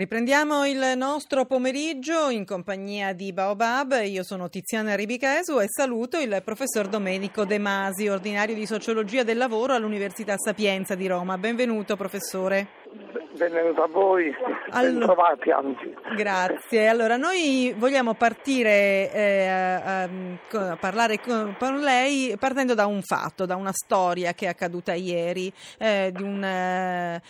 Riprendiamo il nostro pomeriggio in compagnia di Baobab. Io sono Tiziana Ribichesu e saluto il professor Domenico De Masi, ordinario di sociologia del lavoro all'Università Sapienza di Roma. Benvenuto professore. Benvenuto a voi, allora, trovati anzi. Grazie. Allora, noi vogliamo partire eh, a, a, parlare con, lei partendo da un fatto, da una storia che è accaduta ieri eh, di un, eh,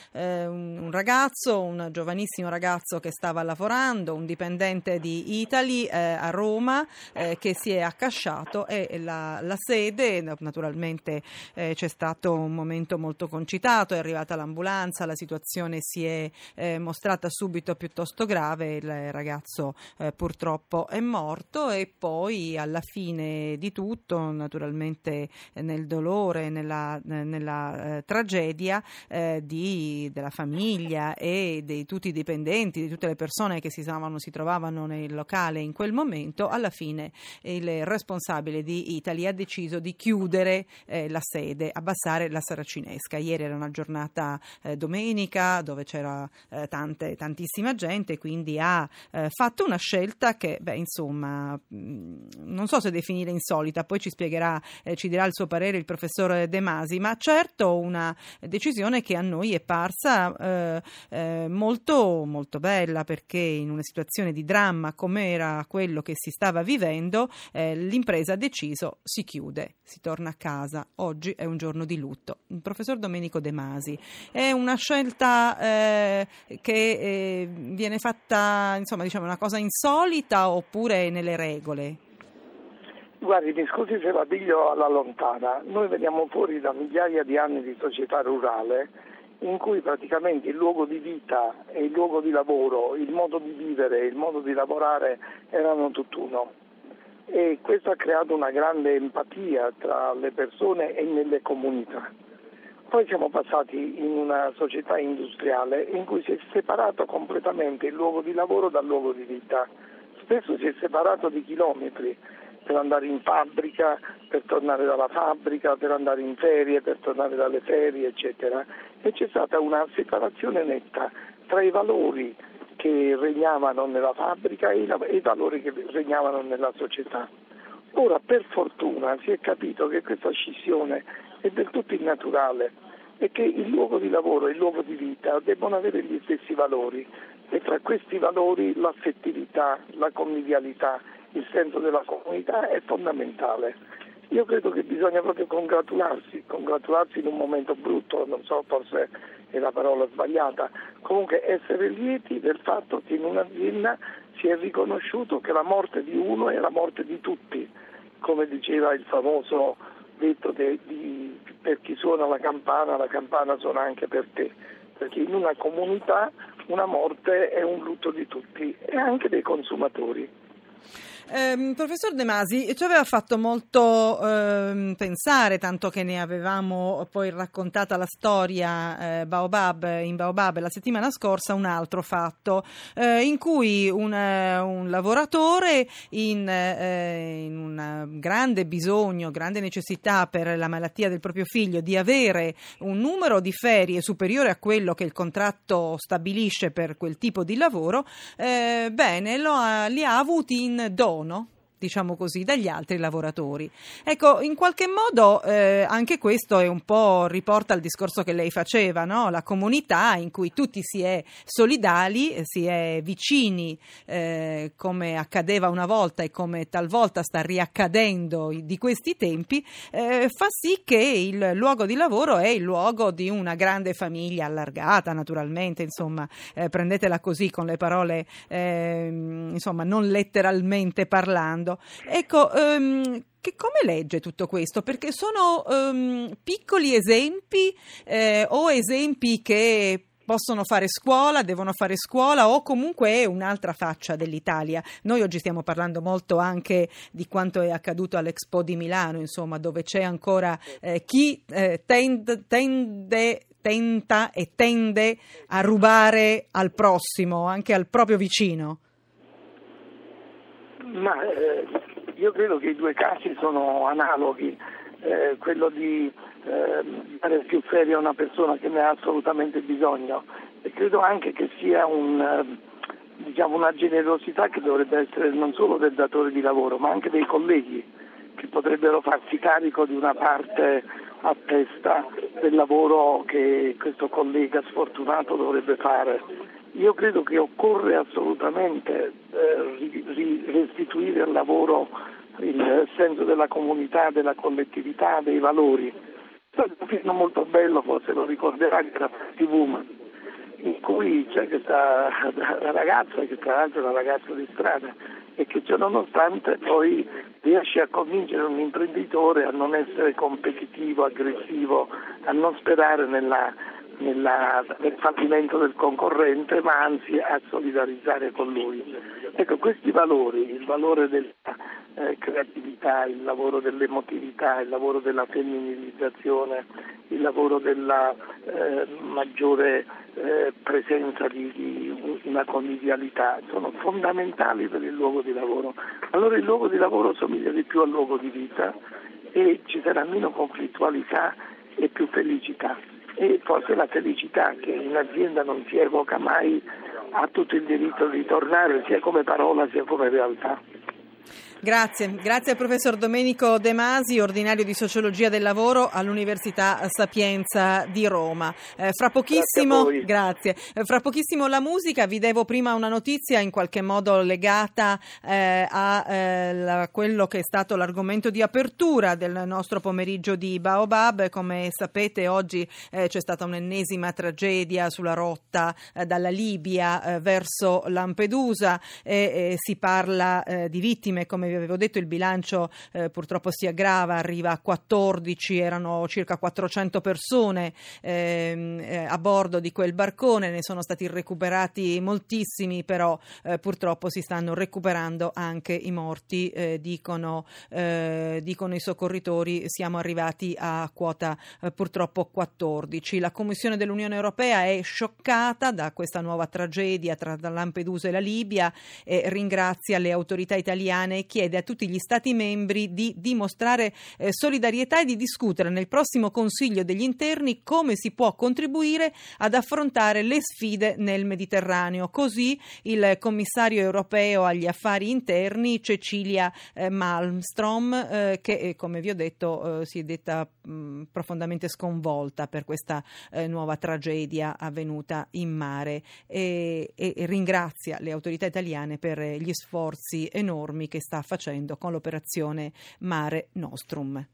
un, ragazzo, un giovanissimo ragazzo che stava lavorando, un dipendente di Italy eh, a Roma eh, che si è accasciato e la, la sede, naturalmente eh, c'è stato un momento molto concitato, è arrivata l'ambulanza, la situazione si si è eh, mostrata subito piuttosto grave, il ragazzo eh, purtroppo è morto e poi alla fine di tutto, naturalmente eh, nel dolore, nella, eh, nella eh, tragedia eh, di, della famiglia e di tutti i dipendenti, di tutte le persone che si, stavano, si trovavano nel locale in quel momento, alla fine il responsabile di Italy ha deciso di chiudere la sede, abbassare la saracinesca. Ieri era una giornata domenica dove c'era eh, tante, tantissima gente, quindi ha eh, fatto una scelta che, beh, insomma, mh, mm, non so se definire insolita, poi ci spiegherà, eh, ci dirà il suo parere il professor De Masi, ma certo una decisione che a noi è parsa eh, eh, molto, molto bella, perché in una situazione di dramma come era quello che si stava vivendo, eh, l'impresa ha deciso si chiude, si torna a casa. Oggi è un giorno di lutto. Il professor Domenico De Masi è una scelta eh, che eh, viene fatta, insomma, diciamo una cosa insolita oppure nelle regole? Guardi, mi scusi se la piglio alla lontana, noi veniamo fuori da migliaia di anni di società rurale in cui praticamente il luogo di vita e il luogo di lavoro, il modo di vivere e il modo di lavorare erano tutt'uno e questo ha creato una grande empatia tra le persone e nelle comunità. Poi siamo passati in una società industriale in cui si è separato completamente il luogo di lavoro dal luogo di vita. Spesso si è separato di chilometri per andare in fabbrica, per tornare dalla fabbrica, per andare in ferie, per tornare dalle ferie, eccetera. E c'è stata una separazione netta tra i valori che regnavano nella fabbrica e i valori che regnavano nella società. Ora, per fortuna, si è capito che questa scissione è del tutto innaturale e che il luogo di lavoro e il luogo di vita debbono avere gli stessi valori e tra questi valori l'affettività, la convivialità, il senso della comunità è fondamentale. Io credo che bisogna proprio congratularsi, congratularsi in un momento brutto, non so, forse è la parola sbagliata, comunque essere lieti del fatto che in un'azienda si è riconosciuto che la morte di uno è la morte di tutti, come diceva il famoso detto de, di, per chi suona la campana, la campana suona anche per te, perché in una comunità una morte è un lutto di tutti e anche dei consumatori. Eh, professor De Masi, ci aveva fatto molto eh, pensare, tanto che ne avevamo poi raccontata la storia eh, Baobab, in Baobab la settimana scorsa, un altro fatto eh, in cui un, eh, un lavoratore in, eh, in, un grande bisogno, grande necessità per la malattia del proprio figlio di avere un numero di ferie superiore a quello che il contratto stabilisce per quel tipo di lavoro, bene, ha, li ha avuti in dono ¿no? Diciamo così, dagli altri lavoratori. Ecco, in qualche modo eh, anche questo è un po' riporta al discorso che lei faceva, no? la comunità in cui tutti si è solidali, si è vicini, eh, come accadeva una volta e come talvolta sta riaccadendo di questi tempi, eh, fa sì che il luogo di lavoro è il luogo di una grande famiglia allargata, naturalmente, insomma, eh, prendetela così con le parole, ehm, insomma, non letteralmente parlando mondo. Ecco, um, che come legge tutto questo? Perché sono um, piccoli esempi eh, o esempi che possono fare scuola, devono fare scuola o comunque è un'altra faccia dell'Italia. Noi oggi stiamo parlando molto anche di quanto è accaduto all'Expo di Milano, insomma, dove c'è ancora eh, chi eh, tende, tende tenta e tende a rubare al prossimo, anche al proprio vicino. Ma eh, io credo che i due casi sono analoghi, eh, quello di eh, dare più ferie a una persona che ne ha assolutamente bisogno e credo anche che sia un, eh, diciamo, una generosità che dovrebbe essere non solo del datore di lavoro ma anche dei colleghi che potrebbero farsi carico di una parte a testa del lavoro che questo collega sfortunato dovrebbe fare. Io credo che occorre assolutamente eh, restituire al lavoro il senso della comunità, della collettività, dei valori. C'è un film molto bello, forse lo ricorderai, era TV, in cui c'è questa ragazza, che tra l'altro è una ragazza di strada, e che ciononostante poi riesce a convincere un imprenditore a non essere competitivo, aggressivo, a non sperare nella, nella, nel fallimento del concorrente, ma anzi a solidarizzare con lui. Ecco, questi valori, il valore della eh, creatività, il lavoro dell'emotività, il lavoro della femminilizzazione, il lavoro della eh, maggiore eh, presenza di, di, una convivialità, sono fondamentali per il luogo di lavoro. Allora il luogo di lavoro somiglia di più al luogo di vita e ci sarà meno conflittualità e più felicità e forse la felicità che in azienda non si evoca mai ha tutto il diritto di tornare sia come parola sia come realtà. Grazie, grazie al professor Domenico De Masi, ordinario di sociologia del lavoro all'Università Sapienza di Roma. Eh, fra, pochissimo, grazie. Eh, fra pochissimo la musica, vi devo prima una notizia in qualche modo legata eh, a eh, la, quello che è stato l'argomento di apertura del nostro pomeriggio di Baobab. Come sapete oggi eh, c'è stata un'ennesima tragedia sulla rotta eh, dalla Libia verso Lampedusa e si parla di vittime come vi avevo detto il bilancio eh, purtroppo si aggrava, arriva a 14, erano circa 400 persone ehm, eh, a bordo di quel barcone, ne sono stati recuperati moltissimi, però eh, purtroppo si stanno recuperando anche i morti, eh, dicono, eh, dicono, i soccorritori, siamo arrivati a quota eh, purtroppo 14. La Commissione dell'Unione Europea è scioccata da questa nuova tragedia tra Lampedusa e la Libia e ringrazia le autorità italiane e chiede a tutti gli Stati membri di dimostrare eh, solidarietà e di discutere nel prossimo Consiglio degli Interni come si può contribuire ad affrontare le sfide nel Mediterraneo. Così il commissario europeo agli affari interni Cecilia eh, Malmstrom, eh, che eh, come vi ho detto eh, si è detta mh, profondamente sconvolta per questa eh, nuova tragedia avvenuta in mare e, e, ringrazia le autorità italiane per gli sforzi enormi che sta facendo con l'operazione Mare Nostrum.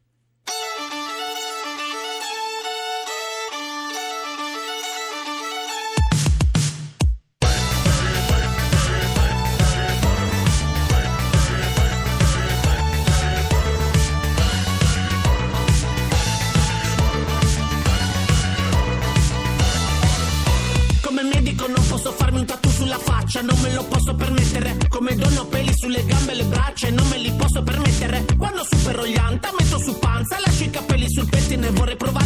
reprobado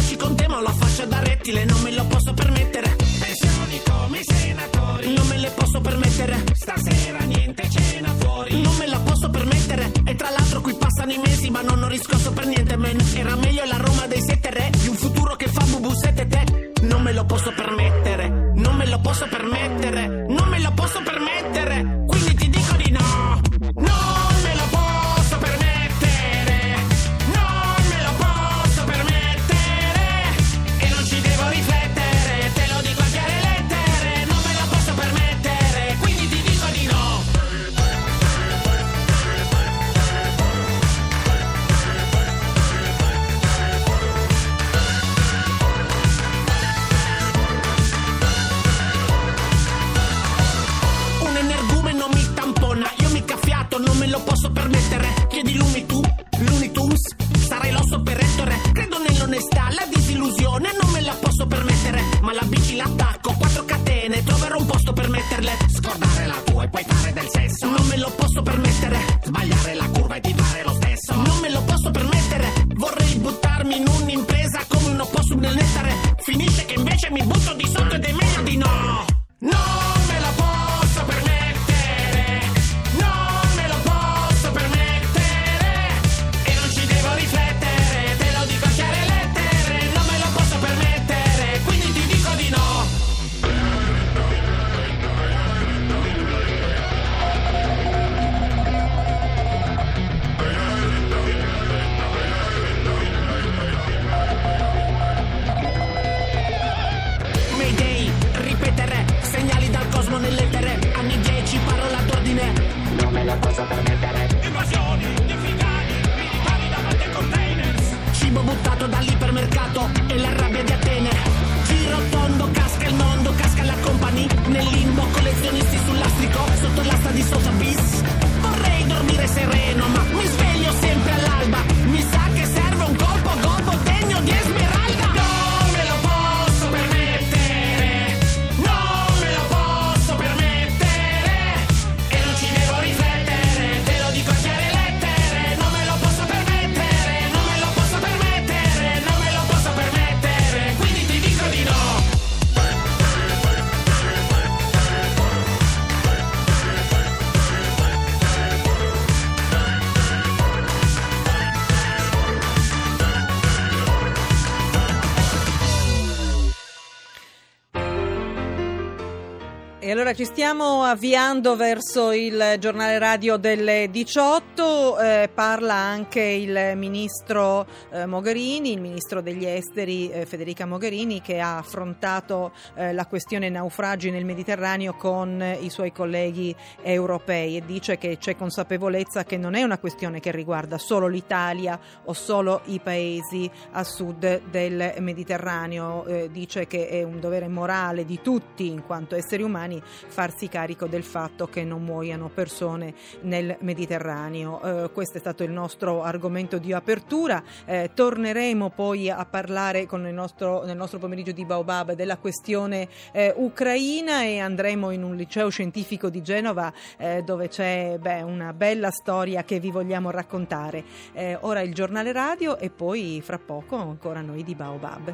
puoi fare del sesso. Non me lo posso permettere Allora ci stiamo avviando verso il giornale radio delle 18, eh, parla anche il ministro eh, Mogherini, il ministro degli esteri eh, Federica Mogherini che ha affrontato eh, la questione naufragi nel Mediterraneo con eh, i suoi colleghi europei. E dice che c'è consapevolezza che non è una questione che riguarda solo l'Italia o solo i paesi a sud del Mediterraneo, Eh, dice che è un dovere morale di tutti in quanto esseri umani farsi carico del fatto che non muoiano persone nel Mediterraneo. Eh, questo è stato il nostro argomento di apertura. Eh, torneremo poi a parlare nostro, nel nostro pomeriggio di Baobab della questione eh, ucraina e andremo in un liceo scientifico di Genova eh, dove c'è beh, una bella storia che vi vogliamo raccontare. Eh, ora il giornale radio e poi fra poco ancora noi di Baobab.